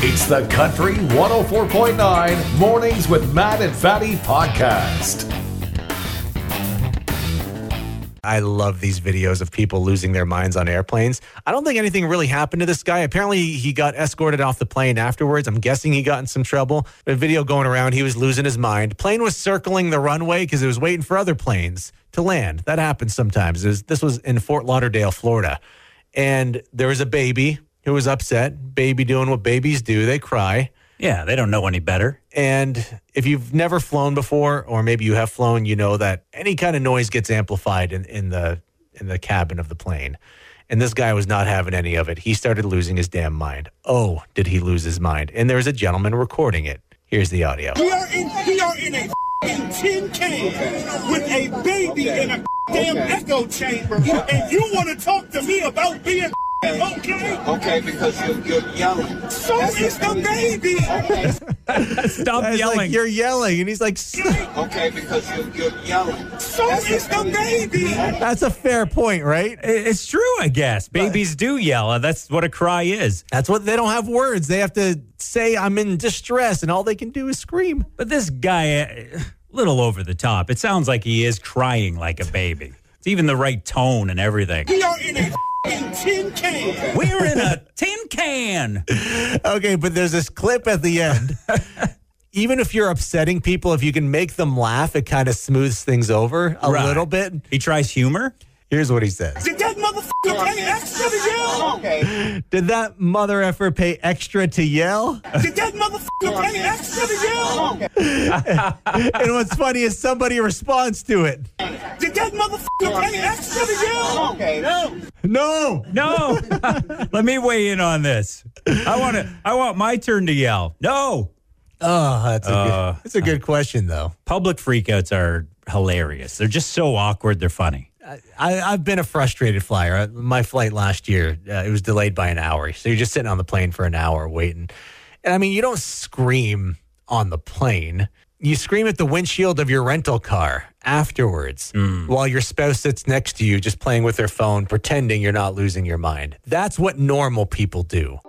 It's the Country 104.9 Mornings with Matt and Fadi podcast. I love these videos of people losing their minds on airplanes. I don't think anything really happened to this guy. Apparently, he got escorted off the plane afterwards. I'm guessing he got in some trouble. A video going around, he was losing his mind. Plane was circling the runway because it was waiting for other planes to land. That happens sometimes. Was- this was in Fort Lauderdale, Florida. And there was a baby who was upset. Baby doing what babies do, they cry. Yeah, they don't know any better. And if you've never flown before, or maybe you have flown, you know that any kind of noise gets amplified in, in the in the cabin of the plane. And this guy was not having any of it. He started losing his damn mind. Oh, did he lose his mind? And there's a gentleman recording it. Here's the audio. We are in we are in a f***ing tin can with a baby in a damn echo chamber, and you want to talk to me about being f***ing okay? Okay, because you're, you're yelling. So is the baby. Stop It's yelling. like, you're yelling. And he's like, Okay, because you're, you're yelling. So is the baby. that's a fair point, right? It's true, I guess. Babies do yell. That's what a cry is. That's what they don't have words. They have to say, I'm in distress, and all they can do is scream. But this guy, a little over the top. It sounds like he is crying like a baby. It's even the right tone and everything. We are in a f***ing tin can. We're in a tin can. Okay, but there's this clip at the end. Even if you're upsetting people, if you can make them laugh, it kind of smooths things over a Right. little bit. He tries humor. Here's what he says Did that motherfucker pay extra to yell? Okay. Did that mother effer pay extra to yell? Did that motherfucker pay extra to yell? and what's funny is somebody responds to it. Did that motherfucker pay extra to yell? Okay. No. No. Let me weigh in on this. I want to. I want my turn to yell. No. Oh, that's a Uh, good, that's a good question, though. Public freakouts are hilarious. They're just so awkward. They're funny. I, I've been a frustrated flyer. My flight last year, uh, it was delayed by an hour. So you're just sitting on the plane for an hour waiting. And I mean, you don't scream on the plane. You scream at the windshield of your rental car afterwards while your spouse sits next to you just playing with their phone, pretending you're not losing your mind. That's what normal people do.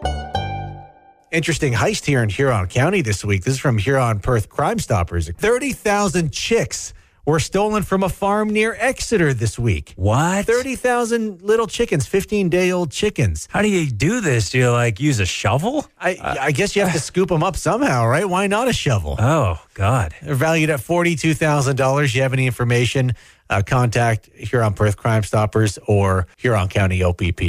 Interesting heist here in Huron County this week. This is from Huron Perth Crime Stoppers. 30,000 chicks were stolen from a farm near Exeter this week. What? 30,000 little chickens, 15 day old chickens. How do you do this? Do you like use a shovel? I, I guess you have to scoop them up somehow, right? Why not a shovel? Oh God. They're valued at $42,000. You have any information, uh, contact Huron Perth Crime Stoppers or Huron County OPP.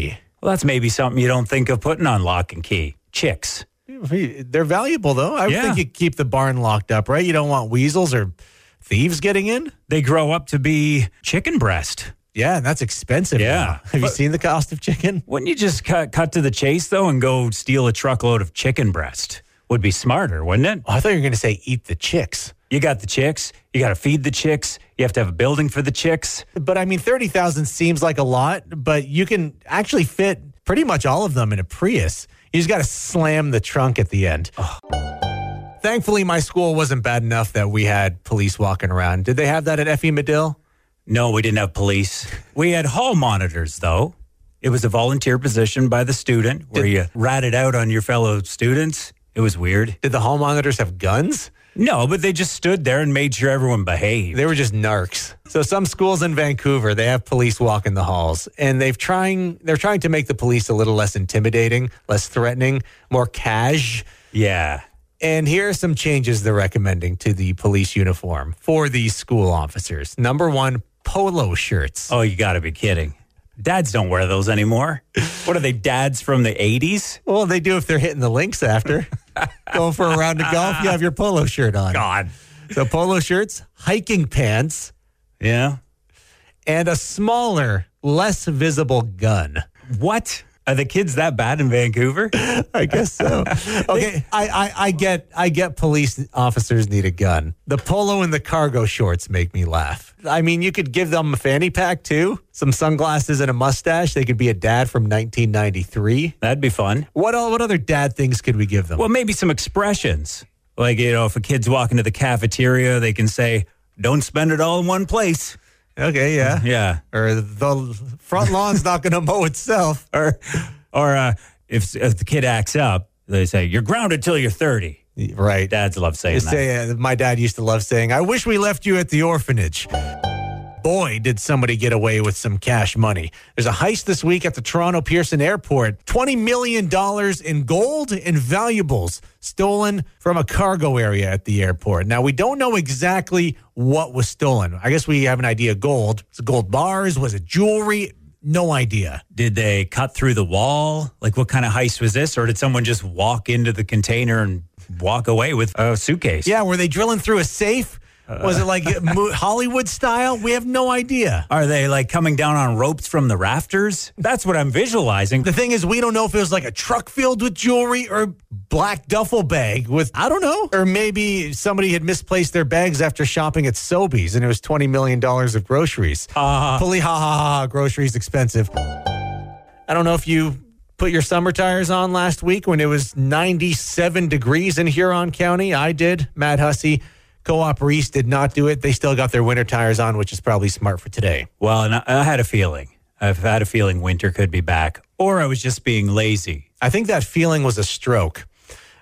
Well, that's maybe something you don't think of putting on lock and key. Chicks. They're valuable, though. I Yeah. think you keep the barn locked up, right? You don't want weasels or thieves getting in. They grow up to be chicken breast. Yeah, and that's expensive. Yeah. now. Have you seen the cost of chicken? Wouldn't you just cut cut to the chase though and go steal a truckload of chicken breast? Would be smarter, wouldn't it? Oh, I thought you were going to say eat the chicks. You got the chicks. You got to feed the chicks. You have to have a building for the chicks. But I mean, 30,000 seems like a lot, but you can actually fit pretty much all of them in a Prius. You just got to slam the trunk at the end. Thankfully, my school wasn't bad enough that we had police walking around. Did they have that at FE Madill? No, we didn't have police. We had hall monitors though. It was a volunteer position by the student where Did- you ratted out on your fellow students. It was weird. Did the hall monitors have guns? No, but they just stood there and made sure everyone behaved. They were just narcs. So some schools in Vancouver, they have police walking the halls and they've trying they're trying to make the police a little less intimidating, less threatening, more cash. yeah. And here are some changes they're recommending to the police uniform for these school officers. Number one, polo shirts. Oh, you got to be kidding. Dads don't wear those anymore. What are they, dads from the 80s? Well, they do if they're hitting the links after. Going for a round of golf, you have your polo shirt on. God. So polo shirts, hiking pants, Yeah. and a smaller, less visible gun. What? Are the kids that bad in Vancouver? I guess so. Okay, I, I, I get I get police officers need a gun. The polo and the cargo shorts make me laugh. I mean, you could give them a fanny pack too, some sunglasses and a mustache. They could be a dad from 1993. That'd be fun. What all, what other dad things could we give them? Well, maybe some expressions. Like, you know, if a kid's walking to the cafeteria, they can say, don't spend it all in one place. Okay, yeah, Yeah. Or the front lawn's not going to mow itself. Or, or uh, if, if the kid acts up, They say, you're grounded till you're 30. Right. Dads love saying that. say, uh, my dad used to love saying, I wish we left you at the orphanage. Boy, did somebody get away with some cash money. There's a heist this week at the Toronto Pearson Airport. $20 million in gold and valuables stolen from a cargo area at the airport. Now, we don't know exactly what was stolen. I guess we have an idea gold. It's gold bars? Was it jewelry? No idea. Did they cut through the wall? Like, what kind of heist was this? Or did someone just walk into the container and walk away with a suitcase? Yeah, were they drilling through a safe? Was it like Hollywood style? We have no idea. Are they like coming down on ropes from the rafters? That's what I'm visualizing. The thing is, we don't know if it was like a truck filled with jewelry or black duffel bag with, I don't know. Or maybe somebody had misplaced their bags after shopping at Sobeys and it was $20 million of groceries. Uh, Fully ha ha ha, groceries expensive. I don't know if you put your summer tires on last week when it was 97 degrees in Huron County. I did. Matt Hussey, Co op Reese did not do it. They still got their winter tires on, which is probably smart for today. Well, and I, I had a feeling. I've had a feeling winter could be back, or I was just being lazy. I think that feeling was a stroke.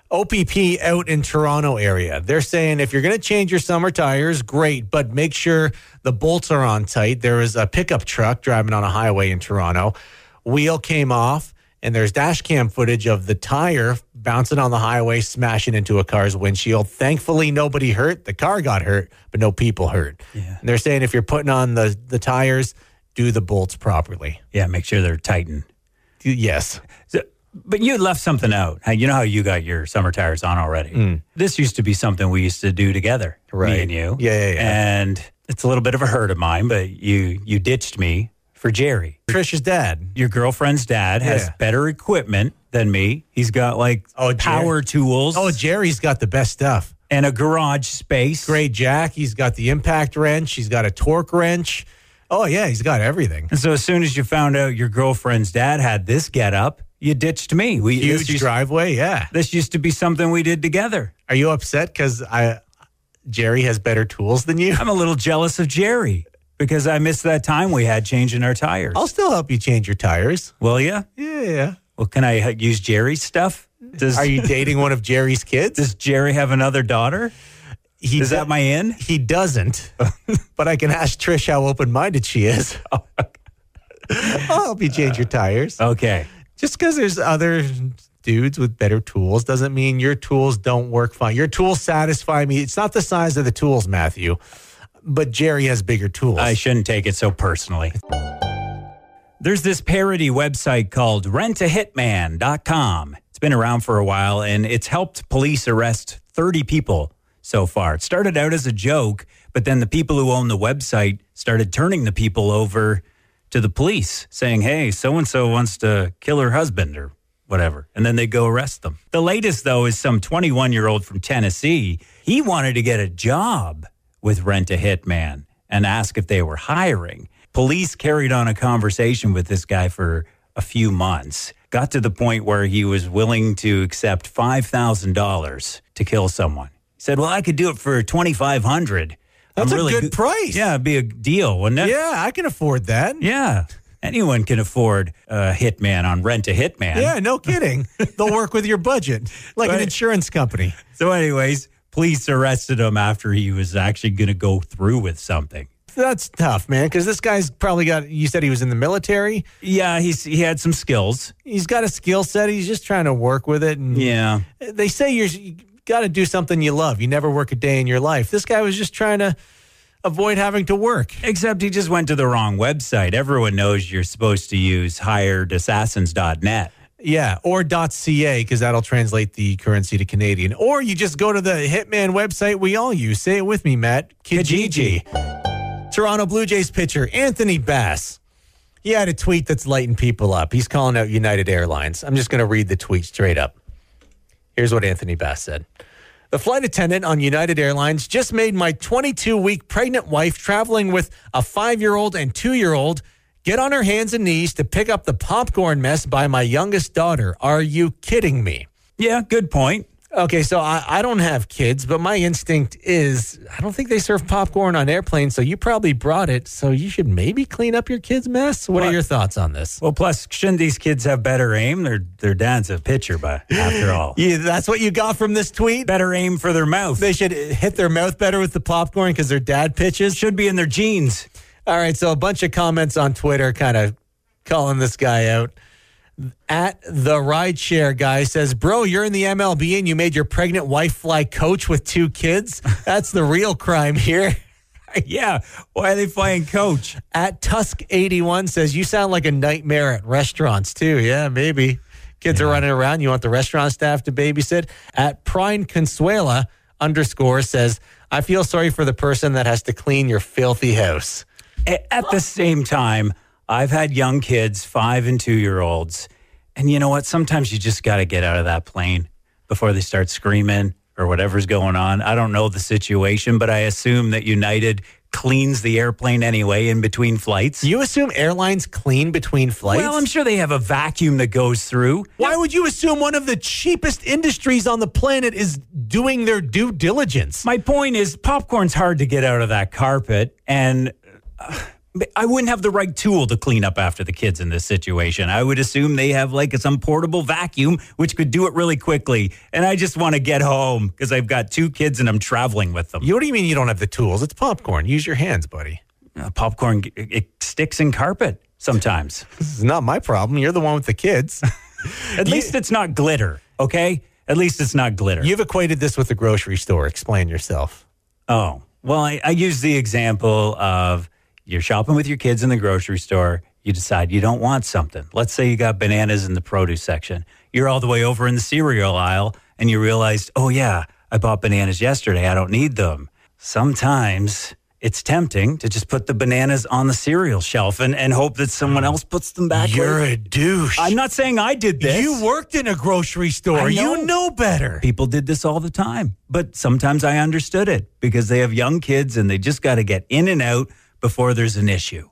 OPP out in Toronto area. They're saying if you're going to change your summer tires, great, but make sure the bolts are on tight. There was a pickup truck driving on a highway in Toronto. Wheel came off and there's dash cam footage of the tire bouncing on the highway, smashing into a car's windshield. Thankfully, nobody hurt. The car got hurt, but no people hurt. Yeah. And they're saying if you're putting on the, the tires, do the bolts properly. Yeah, make sure they're tightened. Yes. So, but you left something out. You know how you got your summer tires on already. This used to be something we used to do together, Mm. Right. me and you. Yeah, yeah, yeah. And it's a little bit of a hurt of mine, but you you ditched me for Jerry. Trisha's dad. Your girlfriend's dad has Yeah. better equipment than me. He's got like Oh, Jerry. power tools Oh, Jerry's got the best stuff. and a garage space. Great Jack. He's got the impact wrench. He's got a torque wrench. Oh yeah, he's got everything. And so as soon as you found out your girlfriend's dad had this get up, you ditched me. We Huge this used, driveway. Yeah. this used to be something we did together. Are you upset because I Jerry has better tools than you? I'm a little jealous of Jerry because I missed that time we had changing our tires. I'll still help you change your tires. Will you? Yeah. yeah. Well, can I use Jerry's stuff? Does Are you dating one of Jerry's kids? Does Jerry have another daughter? He Is do- that my in? He doesn't. but I can ask Trish how open minded she is. Oh, I'll help you change your tires. Okay. Just because there's other dudes with better tools doesn't mean your tools don't work fine. Your tools satisfy me. It's not the size of the tools, Matthew, but Jerry has bigger tools. I shouldn't take it so personally. There's this parody website called rentahitman.com. It's been around for a while and it's helped police arrest 30 people so far. It started out as a joke, but then the people who own the website started turning the people over to the police saying, hey, so and so wants to kill her husband or whatever. And then they go arrest them. The latest, though, is some 21 year old from Tennessee. He wanted to get a job with Rent a Hitman and ask if they were hiring. Police carried on a conversation with this guy for a few months, got to the point where he was willing to accept $5,000 to kill someone. He said, Well, I could do it for 2500 That's I'm a good good- price. Yeah, it'd be a deal, wouldn't it? yeah, I can afford that. Yeah. Anyone can afford a hitman on Rent a Hitman. Yeah, no kidding. They'll work with your budget like an insurance company. So, anyways, police arrested him after he was actually going to go through with something. That's tough, man, because this guy's probably got, you said he was in the military. Yeah, he's he had some skills. He's got a skill set. He's just trying to work with it. And Yeah. they say you're, you got to do something you love. You never work a day in your life. This guy was just trying to avoid having to work. Except he just went to the wrong website. Everyone knows you're supposed to use hiredassassins.net. Yeah, or .ca because that'll translate the currency to Canadian. Or you just go to the Hitman website we all use. Say it with me, Matt. Kijiji. Toronto Blue Jays pitcher Anthony Bass. He had a tweet that's lighting people up. He's calling out United Airlines. I'm just going to read the tweet straight up. Here's what Anthony Bass said. The flight attendant on United Airlines just made my 22 week pregnant wife traveling with a five year old and two year old get on her hands and knees to pick up the popcorn mess by my youngest daughter. Are you kidding me? Yeah, good point. Okay, so I, I don't have kids, but my instinct is I don't think they serve popcorn on airplanes, so you probably brought it. So you should maybe clean up your kids' mess. What are your thoughts on this? Well, plus, shouldn't these kids have better aim? Their their dad's a pitcher, but after all, Yeah, that's what you got from this tweet? better aim for their mouth. They should hit their mouth better with the popcorn because their dad pitches. should be in their jeans. All right, so a bunch of comments on Twitter kind of calling this guy out. At the rideshare guy says, Bro, you're in the MLB and you made your pregnant wife fly coach with two kids. That's the real crime here. yeah, why are they flying coach? At Tusk81 says, You sound like a nightmare at restaurants, too. Yeah, maybe. Kids are running around. You want the restaurant staff to babysit. At Prime Consuela underscore says, I feel sorry for the person that has to clean your filthy house. At the same time, I've had young kids, five and two year olds. And you know what? Sometimes you just got to get out of that plane before they start screaming or whatever's going on. I don't know the situation, but I assume that United cleans the airplane anyway in between flights. You assume airlines clean between flights? well, I'm sure they have a vacuum that goes through. Why would you assume one of the cheapest industries on the planet is doing their due diligence? My point is, popcorn's hard to get out of that carpet, and I wouldn't have the right tool to clean up after the kids in this situation. I would assume they have like some portable vacuum which could do it really quickly. And I just want to get home because I've got two kids and I'm traveling with them. You, what do you mean you don't have the tools? It's popcorn. Use your hands, buddy. Uh, popcorn it, it sticks in carpet sometimes. This is not my problem. You're the one with the kids. At least it's not glitter. Okay, at least it's not glitter. You've equated this with the grocery store. Explain yourself. Oh, well, I, I use the example of you're shopping with your kids in the grocery store. You decide you don't want something. Let's say you got bananas in the produce section. You're all the way over in the cereal aisle and you realized, oh, yeah, I bought bananas yesterday. I don't need them. Sometimes it's tempting to just put the bananas on the cereal shelf and, and hope that someone else puts them back. You're later. a douche. I'm not saying I did this. You worked in a grocery store. Know. You know better. People did this all the time, but sometimes I understood it because they have young kids and they just got to get in and out before there's an issue.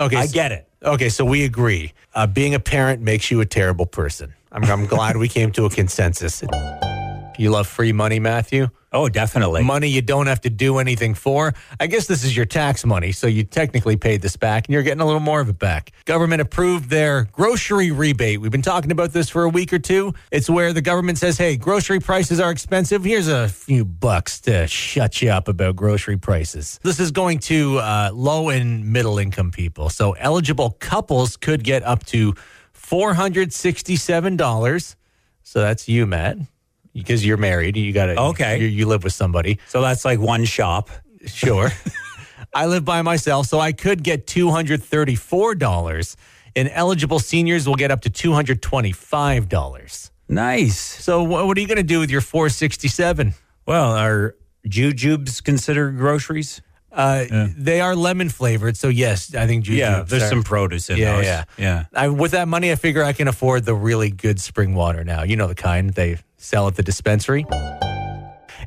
Okay, I get it. Okay, so we agree. Uh, being a parent makes you a terrible person. I'm, I'm glad we came to a consensus. You love free money, Matthew? Oh, definitely. Money you don't have to do anything for. I guess this is your tax money, so you technically paid this back and you're getting a little more of it back. Government approved their grocery rebate. We've been talking about this for a week or two. It's where the government says, hey, grocery prices are expensive. Here's a few bucks to shut you up about grocery prices. This is going to uh, low and middle income people. So eligible couples could get up to $467. So that's you, Matt. Because you're married, you got to Okay. You, you live with somebody. so that's like one shop. Sure. I live by myself, so I could get $234. And eligible seniors will get up to $225. Nice. So wha- what are you going to do with your 467? Well, are jujubes considered groceries? Uh, They are lemon flavored, so yes, I think. Jujubes yeah, there's are- some produce in Yeah, those. yeah, yeah. I, with that money, I figure I can afford the really good spring water now. You know the kind they sell at the dispensary.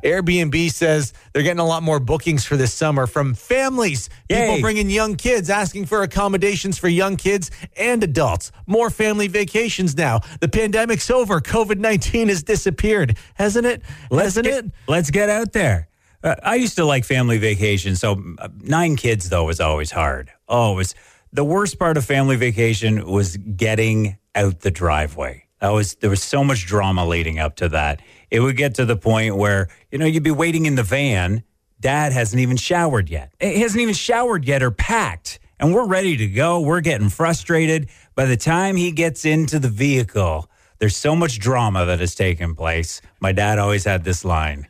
Airbnb says they're getting a lot more bookings for this summer from families. People bringing young kids, asking for accommodations for young kids and adults. More family vacations now. The pandemic's over. COVID 19 has disappeared, hasn't it? hasn't get, it? Let's get out there. Uh, I used to like family vacation. So uh, nine kids though was always hard. Oh, it was the worst part of family vacation was getting out the driveway. That was there was so much drama leading up to that. It would get to the point where you know you'd be waiting in the van. Dad hasn't even showered yet. He hasn't even showered yet or packed. And we're ready to go. We're getting frustrated. By the time he gets into the vehicle, there's so much drama that has taken place. My dad always had this line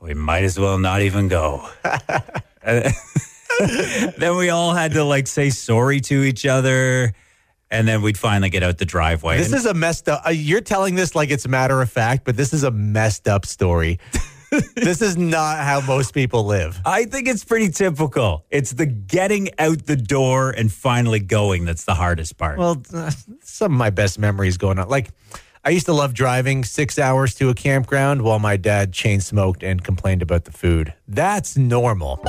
we might as well not even go. then we all had to like say sorry to each other. And then we'd finally get out the driveway. This And- is a messed up. Uh, you're telling this like it's a matter of fact, but this is a messed up story. this is not how most people live. I think it's pretty typical. It's the getting out the door and finally going that's the hardest part. Well, uh, some of my best memories going on. Like, I used to love driving six hours to a campground while my dad chain smoked and complained about the food. That's normal.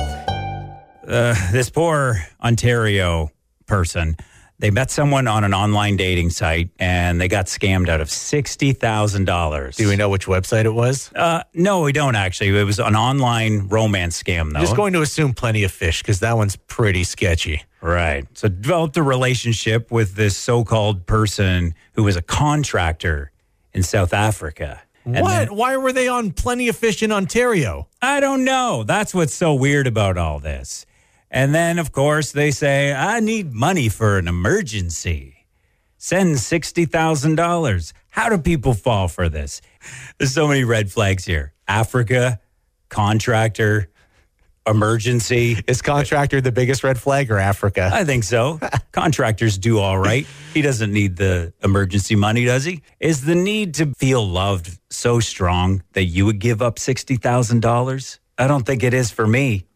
this poor Ontario person, They met someone on an online dating site and they got scammed out of $60,000. Do we know which website it was? Uh, no, we don't actually. It was an online romance scam, though. Just going to assume plenty of fish because that one's pretty sketchy. Right. So developed a relationship with this so-called person who was a contractor in South Africa. And what? then- Why were they on plenty of fish in Ontario? I don't know. That's what's so weird about all this. And then, of course, they say, I need money for an emergency. Send $60,000. How do people fall for this? There's so many red flags here Africa, contractor, emergency. Is contractor the biggest red flag or Africa? I think so. Contractors do all right. He doesn't need the emergency money, does he? Is the need to feel loved so strong that you would give up $60,000? I don't think it is for me.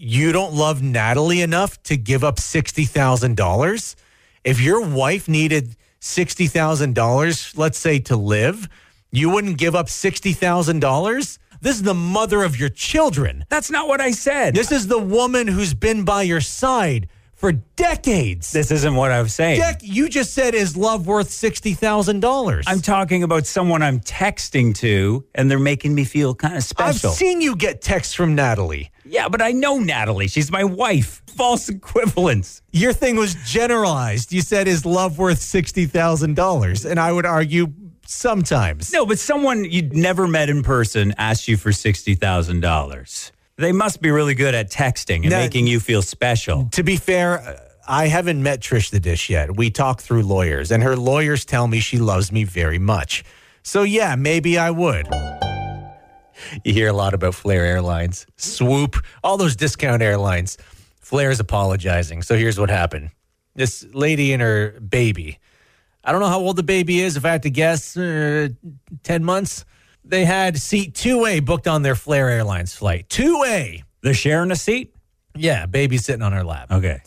You don't love Natalie enough to give up $60,000? If your wife needed $60,000, let's say to live, you wouldn't give up $60,000? This is the mother of your children. That's not what I said. This is the woman who's been by your side for decades. This isn't what I was saying. Dec- you just said is love worth $60,000? I'm talking about someone I'm texting to, and they're making me feel kind of special. I've seen you get texts from Natalie. Yeah, but I know Natalie. She's my wife. False equivalence. Your thing was generalized. You said is love worth $60,000 and I would argue sometimes. No, but someone you'd never met in person asked you for $60,000. They must be really good at texting and No. making you feel special. To be fair, I haven't met Trish the Dish yet. We talk through lawyers, and her lawyers tell me she loves me very much. So, yeah, maybe I would. You hear a lot about Flair Airlines, Swoop, all those discount airlines. Flair's apologizing. So, here's what happened this lady and her baby. I don't know how old the baby is. If I had to guess, uh, 10 months. They had seat 2A booked on their Flair Airlines flight. 2A. They're sharing a seat? Yeah, baby's sitting on her lap Okay.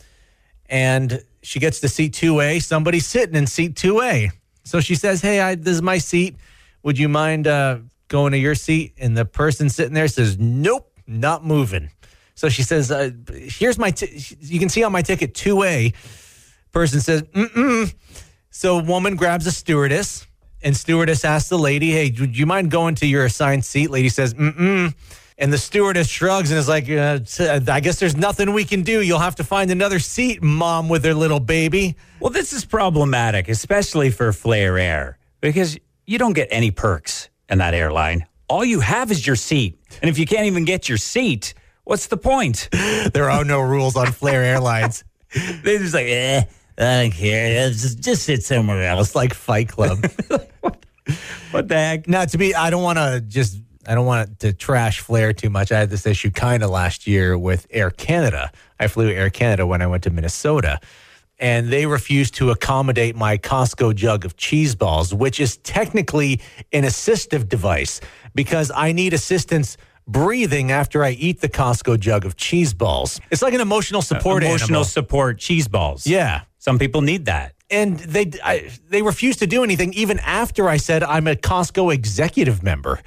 and she gets to seat 2A. Somebody's sitting in seat 2A. So she says, Hey, I, this is my seat. Would you mind uh, going to your seat? And the person sitting there says, Nope, not moving. So she says, uh, Here's my, t- you can see on my ticket 2A. Person says, Mm-mm. So woman grabs a stewardess, and stewardess asks the lady, Hey, would you mind going to your assigned seat? Lady says, Mm-mm. And the stewardess shrugs and is like, uh, I guess there's nothing we can do. You'll have to find another seat, mom, with her little baby. Well, this is problematic, especially for Flair Air, because you don't get any perks in that airline. All you have is your seat. And if you can't even get your seat, what's the point? There are no rules on Flair Airlines. They're just like, eh, I don't care. Just, just sit somewhere else. Like Fight Club. What the heck? now, to be, I don't want to just, I don't want to trash Flair too much. I had this issue kind of last year with Air Canada. I flew Air Canada when I went to Minnesota, and they refused to accommodate my Costco jug of cheese balls, which is technically an assistive device because I need assistance breathing after I eat the Costco jug of cheese balls. It's like an emotional support Emotional animal. support cheese balls. Yeah. Some people need that. and they I, they refused to do anything even after I said I'm a Costco executive member.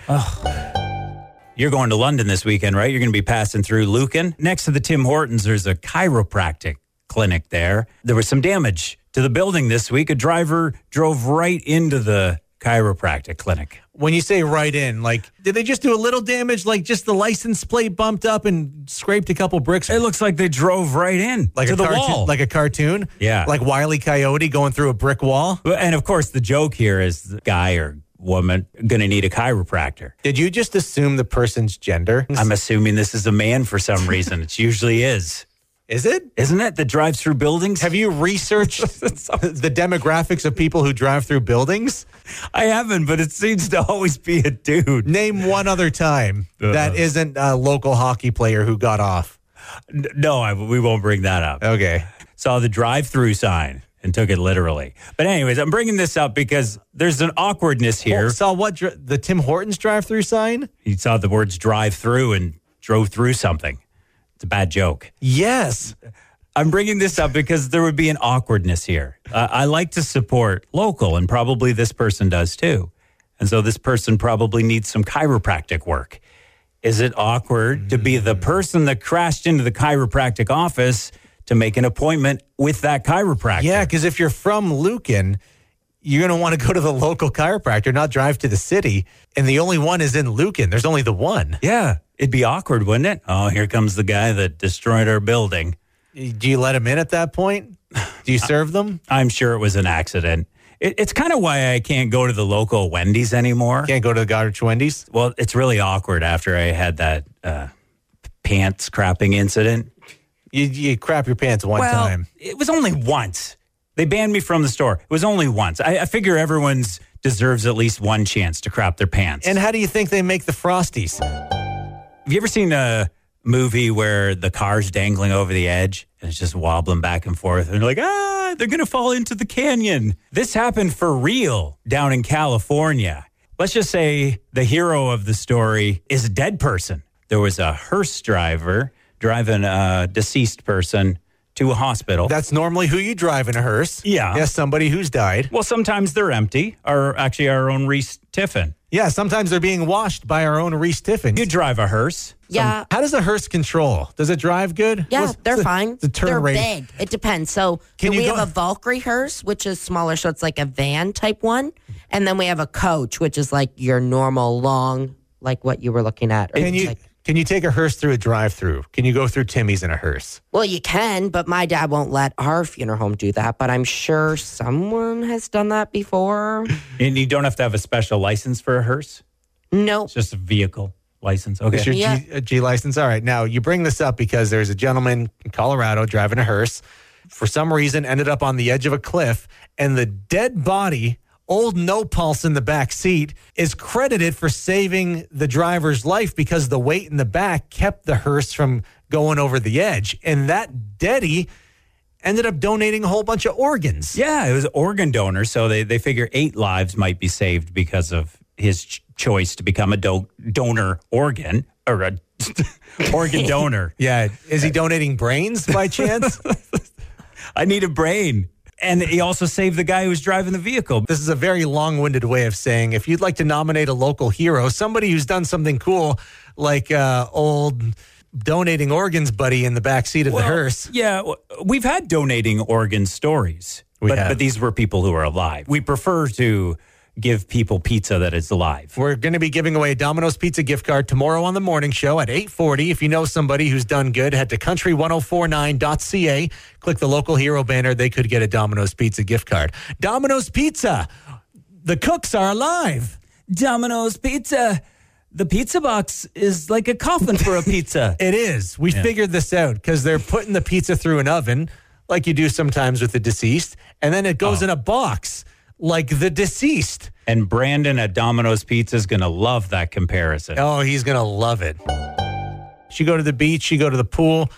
You're going to London this weekend, right? You're going to be passing through Lucan. Next to the Tim Hortons, there's a chiropractic clinic there. There was some damage to the building this week. A driver drove right into the chiropractic clinic. When you say right in, like did they just do a little damage, like just the license plate bumped up and scraped a couple bricks? It looks like they drove right in like to a the cartoon, wall. like a cartoon. Yeah. like Wiley Coyote going through a brick wall. and of course, the joke here is the guy or woman going to need a chiropractor. Did you just assume the person's gender? I'm assuming this is a man for some reason. it usually is. Is it? Isn't it? The drive through buildings? Have you researched the demographics of people who drive through buildings? I haven't, but it seems to always be a dude. Name one other time uh-huh. that isn't a local hockey player who got off. N- No, I, we won't bring that up. Okay. Saw the drive-through sign and took it literally. But anyways, I'm bringing this up because there's an awkwardness here. Saw what dr- the Tim Hortons drive-through sign? He saw the words drive-through and drove through something. It's a bad joke. Yes. I'm bringing this up because there would be an awkwardness here. Uh, I like to support local, and probably this person does too. And so this person probably needs some chiropractic work. Is it awkward to be the person that crashed into the chiropractic office to make an appointment with that chiropractor. Yeah, because if you're from Lucan, you're going to want to go to the local chiropractor, not drive to the city. And the only one is in Lucan. There's only the one. Yeah. It'd be awkward, wouldn't it? Oh, here comes the guy that destroyed our building. Do you let him in at that point? Do you serve them? I'm sure it was an accident. It, it's kind of why I can't go to the local Wendy's anymore. Can't go to the Goderich Wendy's? Well, it's really awkward after I had that uh, pants crapping incident. You, you crap your pants one well, time. it was only once. They banned me from the store. It was only once. I, I figure everyone's deserves at least one chance to crap their pants. And how do you think they make the Frosties? Have you ever seen a movie where the car's dangling over the edge and it's just wobbling back and forth? And they're like, ah, they're going to fall into the canyon. This happened for real down in California. Let's just say the hero of the story is a dead person. There was a hearse driver driving a deceased person to a hospital. That's normally who you drive in a hearse. Yeah. Yes, somebody who's died. well, sometimes they're empty, or actually our own Reese Tiffin. Yeah, sometimes they're being washed by our own Reese Tiffin. You drive a hearse. Yeah. Um, how does a hearse control? Does it drive good? Yeah, What's they're the- fine. The turn they're rate. big. It depends. So Can we go- have a Valkyrie hearse, which is smaller, so it's like a van type one, and then we have a coach, which is like your normal long, like what you were looking at. or Can you like- can you take a hearse through a drive-through? Can you go through Timmy's in a hearse? well, you can, but my dad won't let our funeral home do that. But I'm sure someone has done that before. And you don't have to have a special license for a hearse. Nope. It's just a vehicle license. Okay. It's your Yeah. G, uh, G license. All right. Now you bring this up because there's a gentleman in Colorado driving a hearse. For some reason, ended up on the edge of a cliff, and the dead body, old no pulse in the back seat, is credited for saving the driver's life because the weight in the back kept the hearse from going over the edge. And that deady ended up donating a whole bunch of organs. Yeah, it was organ donor. So they, they figure eight lives might be saved because of his ch- choice to become a do- donor organ or a organ donor. Yeah. Is he donating brains by chance? I need a brain. And he also saved the guy who was driving the vehicle. This is a very long winded way of saying if you'd like to nominate a local hero, somebody who's done something cool, like uh, old donating organs buddy in the back seat of the hearse. Yeah, we've had donating organ stories, We but, have. but these were people who are alive. We prefer to give people pizza that is alive. We're going to be giving away a Domino's Pizza gift card tomorrow on the morning show at 8:40. If you know somebody who's done good, head to country1049.ca, click the local hero banner, they could get a Domino's Pizza gift card. Domino's Pizza. The cooks are alive. Domino's Pizza. The pizza box is like a coffin for a pizza. It is. We figured this out because they're putting the pizza through an oven, like you do sometimes with the deceased, and then it goes oh. in a box, like the deceased. and Brandon at Domino's Pizza is going to love that comparison. Oh, he's gonna love it. She go to the beach, she go to the pool.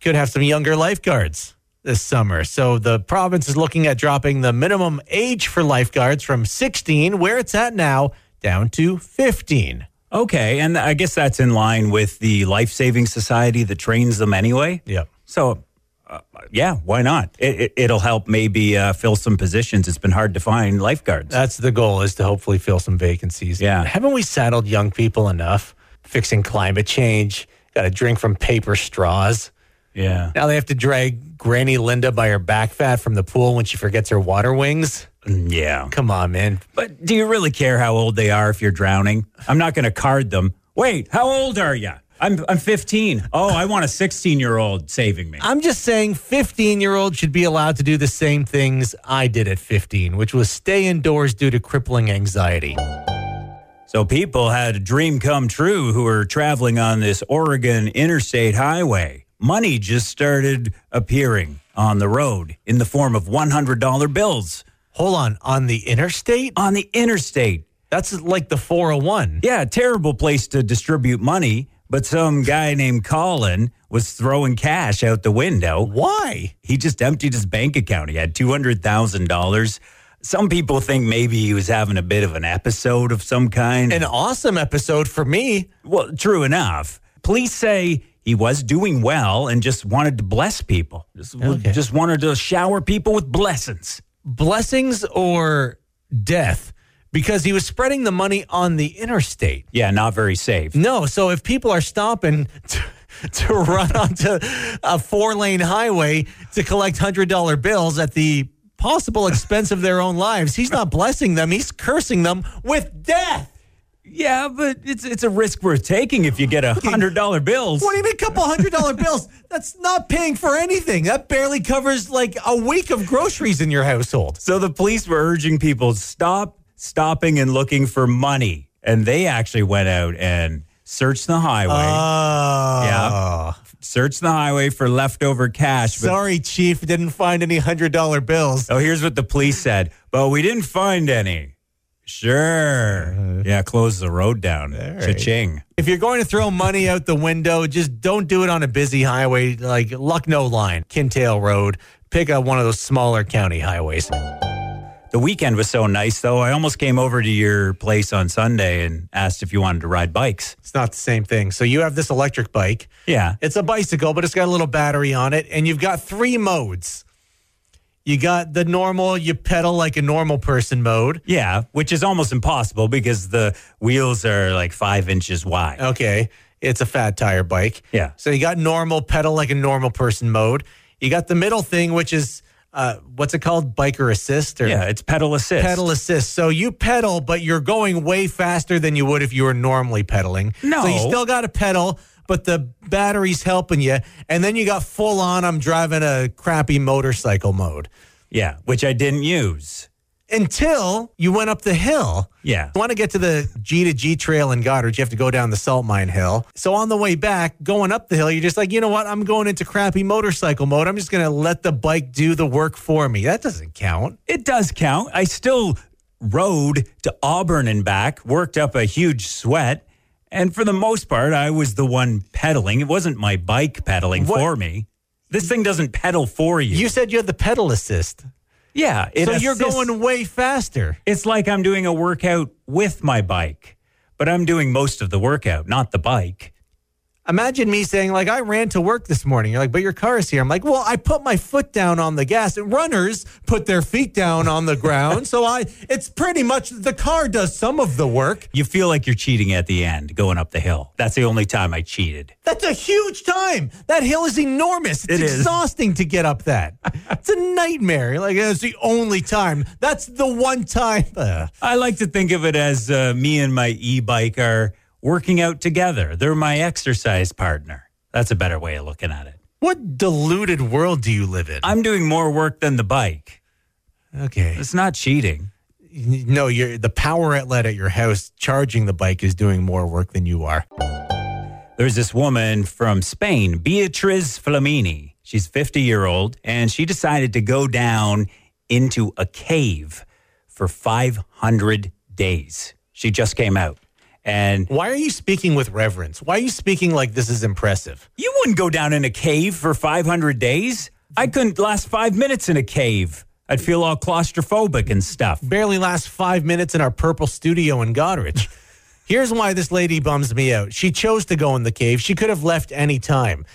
Could have some younger lifeguards this summer. So the province is looking at dropping the minimum age for lifeguards from 16, where it's at now, down to 15. Okay, and I guess that's in line with the Life Saving Society that trains them anyway. Yep. So, uh, yeah, why not? It, it, will help maybe uh, fill some positions. It's been hard to find lifeguards. That's the goal is to hopefully fill some vacancies. Yeah. Haven't we saddled young people enough fixing climate change? Got to drink from paper straws. yeah. Now they have to drag Granny Linda by her back fat from the pool when she forgets her water wings. Mm, Yeah. Come on, man. But do you really care how old they are if you're drowning? I'm not going to card them. Wait, how old are you? I'm, I'm 15. Oh, I want a 16 year old saving me. I'm just saying 15 year olds should be allowed to do the same things I did at 15, which was stay indoors due to crippling anxiety. So people had a dream come true who were traveling on this Oregon interstate highway. Money just started appearing on the road in the form of $100 bills Hold on, on the interstate? on the interstate. That's like the 401. Yeah, terrible place to distribute money, but some guy named Colin was throwing cash out the window. Why? He just emptied his bank account. He had $200,000. Some people think maybe he was having a bit of an episode of some kind. An awesome episode for me. Well, true enough. Police say he was doing well and just wanted to bless people. Just, Okay. just wanted to shower people with blessings. Blessings or death? Because he was spreading the money on the interstate. Yeah, not very safe. No, so if people are stopping to, to run onto a four lane highway to collect $100 bills at the possible expense of their own lives. He's not blessing them, he's cursing them with death. Yeah, but it's it's a risk worth taking if you get a hundred dollar bills. What do you mean, a couple hundred dollar bills? That's not paying for anything. That barely covers like a week of groceries in your household. So the police were urging people to stop stopping and looking for money, and they actually went out and searched the highway. Oh. Yeah. searched the highway for leftover cash. But Sorry, Chief, didn't find any hundred dollar bills. oh, here's what the police said. But we didn't find any. Sure. Uh-huh. yeah, close the road down. Cha-ching. If you're going to throw money out the window, just don't do it on a busy highway like Lucknow Line, Kintail Road. Pick up one of those smaller county highways. The weekend was so nice, though. I almost came over to your place on Sunday and asked if you wanted to ride bikes. It's not the same thing. So you have this electric bike. Yeah. It's a bicycle, but it's got a little battery on it, and you've got three modes. You got the normal, you pedal like a normal person mode. Yeah, which is almost impossible because the wheels are like five inches wide. Okay. It's a fat tire bike. Yeah. So you got normal, pedal like a normal person mode. You got the middle thing, which is uh, what's it called? Biker assist or Yeah, it's pedal assist. pedal assist. So you pedal, but you're going way faster than you would if you were normally pedaling. No. So you still got to pedal, but the battery's helping you. And then you got full on, I'm driving a crappy motorcycle mode. Yeah, which I didn't use. Until you went up the hill. Yeah. You want to get to the G to G trail in Goderich, you have to go down the salt mine hill. So on the way back, going up the hill, you're just like, you know what? I'm going into crappy motorcycle mode. I'm just going to let the bike do the work for me. That doesn't count. It does count. I still rode to Auburn and back, worked up a huge sweat. And for the most part, I was the one pedaling. It wasn't my bike pedaling What- for me. This thing doesn't pedal for you. You said you had the pedal assist. Yeah. It so you're going way faster. It's like I'm doing a workout with my bike, but I'm doing most of the workout, not the bike. Imagine me saying, like, I ran to work this morning. You're like, but your car is here. I'm like, well, I put my foot down on the gas. And runners put their feet down on the ground. so I, it's pretty much the car does some of the work. You feel like you're cheating at the end going up the hill. That's the only time I cheated. That's a huge time. That hill is enormous. It's It is. exhausting to get up that. it's a nightmare. You're Like, it's the only time. That's the one time. Ugh. I like to think of it as uh, me and my e bike are working out together. They're my exercise partner. That's a better way of looking at it. what deluded world do you live in? I'm doing more work than the bike. okay. It's not cheating. No, you're the power outlet at your house charging the bike is doing more work than you are. There's this woman from Spain, Beatriz Flamini. She's 50 year old, and she decided to go down into a cave for 500 days. She just came out. And Why are you speaking with reverence? Why are you speaking like this is impressive? you wouldn't go down in a cave for 500 days. I couldn't last five minutes in a cave. I'd feel all claustrophobic and stuff. Barely last five minutes in our purple studio in Goderich. Here's why this lady bums me out. She chose to go in the cave. She could have left any time.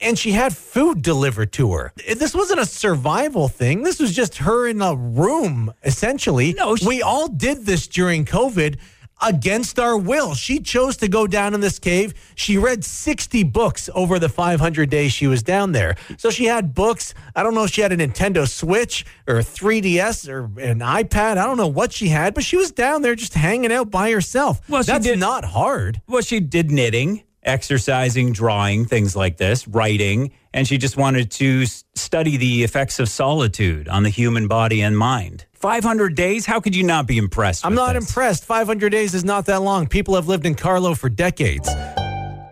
And she had food delivered to her. This wasn't a survival thing. This was just her in a room, essentially. No, she- we all did this during COVID against our will. She chose to go down in this cave. She read 60 books over the 500 days she was down there. So she had books. I don't know if she had a Nintendo Switch or a 3DS or an iPad. I don't know what she had, but she was down there just hanging out by herself. Well, That's did- not hard. Well, she did knitting, exercising, drawing, things like this, writing, and she just wanted to study the effects of solitude on the human body and mind. 500 days? How could you not be impressed? I'm not this? impressed. 500 days is not that long. People have lived in Carlow for decades.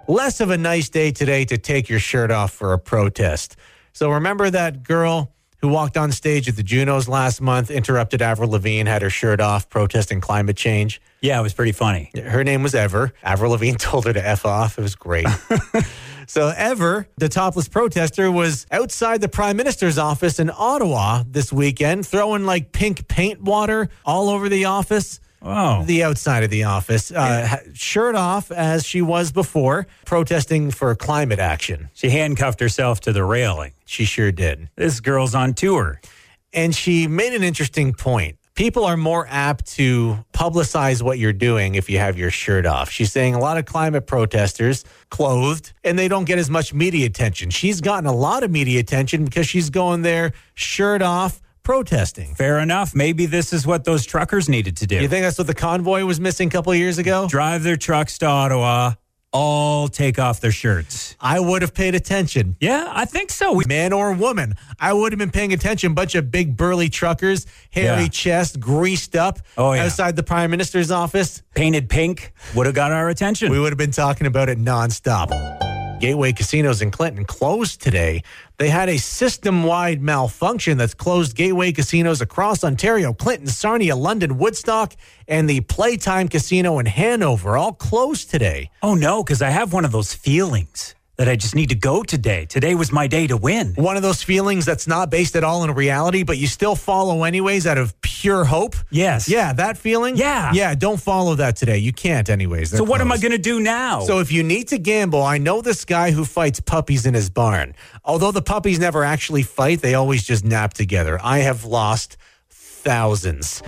Less of a nice day today to take your shirt off for a protest. So remember that girl who walked on stage at the Junos last month, interrupted Avril Lavigne, had her shirt off protesting climate change. Yeah, it was pretty funny. Her name was Ever. Avril Lavigne told her to F off. It was great. so, Ever, the topless protester, was outside the prime minister's office in Ottawa this weekend, throwing like pink paint water all over the office. Oh. The outside of the office, uh, shirt off as she was before, protesting for climate action. She handcuffed herself to the railing. She sure did. This girl's on tour. And she made an interesting point. People are more apt to publicize what you're doing if you have your shirt off. She's saying a lot of climate protesters clothed and they don't get as much media attention. She's gotten a lot of media attention because she's going there shirt off protesting. Fair enough. Maybe this is what those truckers needed to do. You think that's what the convoy was missing a couple of years ago? Drive their trucks to Ottawa, all take off their shirts. I would have paid attention. Yeah, I think so. We- Man or woman, I would have been paying attention. Bunch of big burly truckers, hairy Yeah. chest, greased up Oh, yeah. outside the prime minister's office. Painted pink would have got our attention. We would have been talking about it nonstop. Gateway casinos in Clinton closed today. They had a system wide malfunction that's closed gateway casinos across Ontario, Clinton, Sarnia, London, Woodstock, and the Playtime Casino in Hanover all closed today. oh no, because I have one of those feelings that I just need to go today. Today was my day to win. One of those feelings that's not based at all in reality, but you still follow anyways out of pure hope. Yes. Yeah, that feeling? Yeah. Yeah, don't follow that today. You can't, anyways. They're So what am I going to do now? So if you need to gamble, I know this guy who fights puppies in his barn. Although the puppies never actually fight, they always just nap together. I have lost thousands.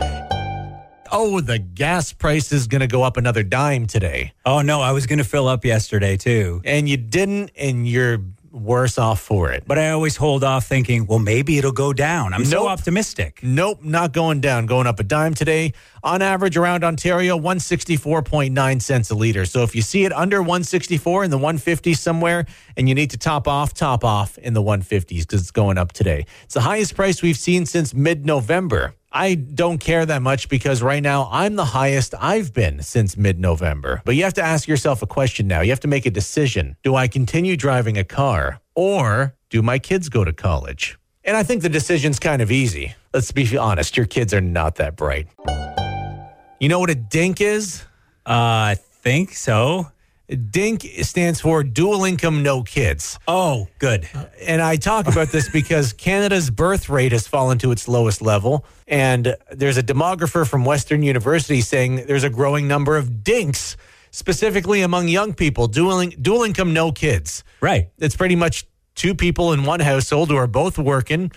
Oh, the gas price is going to go up another dime today. oh no, I was going to fill up yesterday too. And you didn't, and you're worse off for it. But I always hold off thinking, well, maybe it'll go down. I'm so optimistic. Nope, not going down, going up a dime today. On average, around Ontario, 164.9 cents a liter. So if you see it under 164 in the 150s somewhere and you need to top off, top off in the 150s because it's going up today. It's the highest price we've seen since mid November. I don't care that much because right now I'm the highest I've been since mid November. But you have to ask yourself a question now. You have to make a decision. Do I continue driving a car or do my kids go to college? And I think the decision's kind of easy. Let's be honest, your kids are not that bright. You know what a DINK is? Uh, I think so. DINK stands for dual income, no kids. Oh, good. Uh, and I talk about this because Canada's birth rate has fallen to its lowest level. And there's a demographer from Western University saying there's a growing number of dinks, specifically among young people, dual, dual income, no kids. Right. It's pretty much two people in one household who are both working,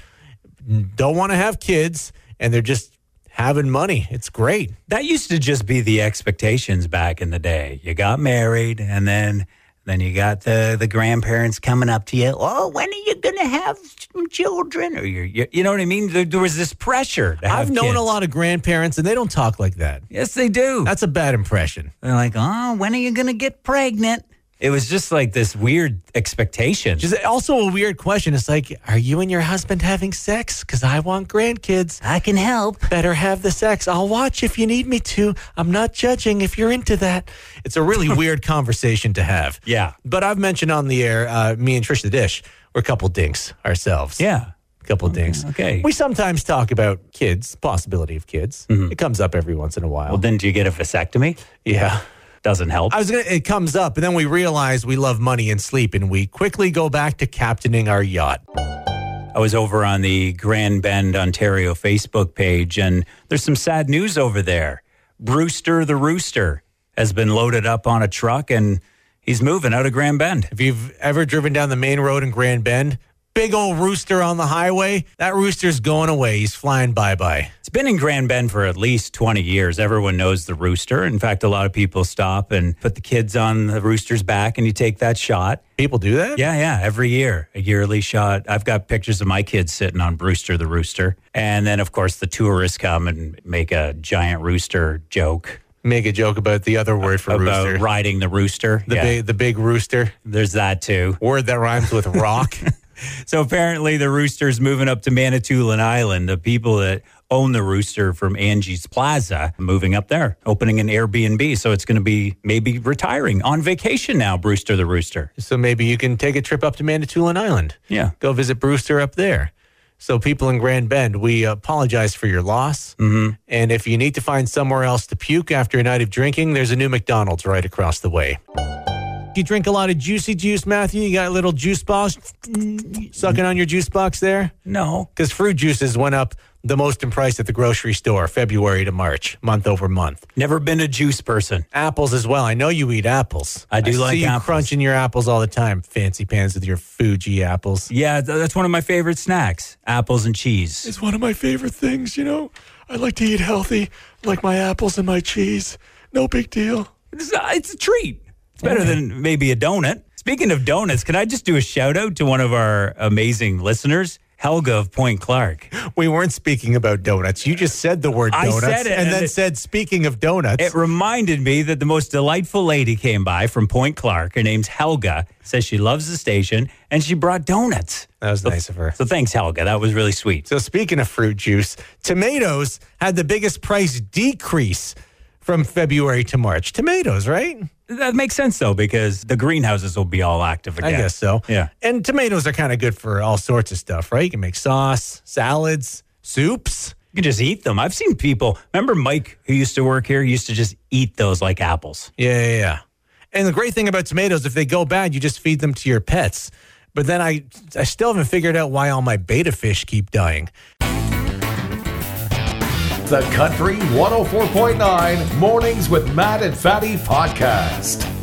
don't want to have kids, and they're just having money. It's great. That used to just be the expectations back in the day. You got married and then then you got the the grandparents coming up to you. Oh, when are you going to have some children? Or you you know what I mean? There, there was this pressure. I've known kids. a lot of grandparents, and they don't talk like that. Yes, they do. That's a bad impression. They're like, oh, when are you going to get pregnant? It was just like this weird expectation. Just also a weird question. It's like, are you and your husband having sex? Because I want grandkids. I can help. Better have the sex. I'll watch if you need me to. I'm not judging if you're into that. It's a really weird conversation to have. Yeah. But I've mentioned on the air, uh, me and Trish the Dish, we're a couple dinks ourselves. Yeah. A couple dinks. okay. We sometimes talk about kids, possibility of kids. It comes up every once in a while. Well, then do you get a vasectomy? yeah. Doesn't help. I was gonna. It comes up, and then we realize we love money and sleep, and we quickly go back to captaining our yacht. I was over on the Grand Bend, Ontario Facebook page, and there's some sad news over there. Brewster the Rooster has been loaded up on a truck and he's moving out of Grand Bend. If you've ever driven down the main road in Grand Bend, big old rooster on the highway. That rooster's going away. He's flying bye bye. It's been in Grand Bend for at least 20 years. Everyone knows the rooster. In fact, a lot of people stop and put the kids on the rooster's back and you take that shot. People do that. Yeah, yeah, every year, a yearly shot. I've got pictures of my kids sitting on Brewster the rooster. And then, of course, the tourists come and make a giant rooster joke Make a joke about the other word for about rooster. riding the rooster. The Yeah, big, the big rooster. there's that too. Word that rhymes with rock. So apparently, the rooster's moving up to Manitoulin Island. The people that own the rooster from Angie's Plaza moving up there, opening an Airbnb. So it's going to be maybe retiring on vacation now, Brewster the rooster. so maybe you can take a trip up to Manitoulin Island. Yeah. Go visit Brewster up there. So people in Grand Bend, we apologize for your loss. Mm-hmm. And if you need to find somewhere else to puke after a night of drinking, there's a new McDonald's right across the way. You drink a lot of juicy juice, Matthew? You got a little juice box sucking on your juice box there? No. Because fruit juices went up the most in price at the grocery store February to March, month over month. Never been a juice person. Apples as well. I know you eat apples. I do like see you apples. crunching your apples all the time. Fancy pans with your Fuji apples. Yeah, that's one of my favorite snacks apples and cheese. It's one of my favorite things, you know. I like to eat healthy, like my apples and my cheese. No big deal. It's a, it's a treat. It's better than maybe a donut. Speaking of donuts, can I just do a shout out to one of our amazing listeners, Helga of Point Clark? We weren't speaking about donuts. You just said the word I donuts said it, and, and then it- said, speaking of donuts. It reminded me that the most delightful lady came by from Point Clark. Her name's Helga. Says she loves the station and she brought donuts. that was So- nice of her. So thanks, Helga. That was really sweet. So speaking of fruit juice, tomatoes had the biggest price decrease from February to March. Tomatoes, right? That makes sense though, because the greenhouses will be all active again. I guess so. Yeah. And tomatoes are kind of good for all sorts of stuff, right? You can make sauce, salads, soups. You can just eat them. I've seen people. Remember Mike, who used to work here, used to just eat those like apples. Yeah, yeah, yeah. And the great thing about tomatoes, if they go bad, you just feed them to your pets. But then I, I still haven't figured out why all my betta fish keep dying. The Country 104.9 Mornings with Matt and Fadi podcast.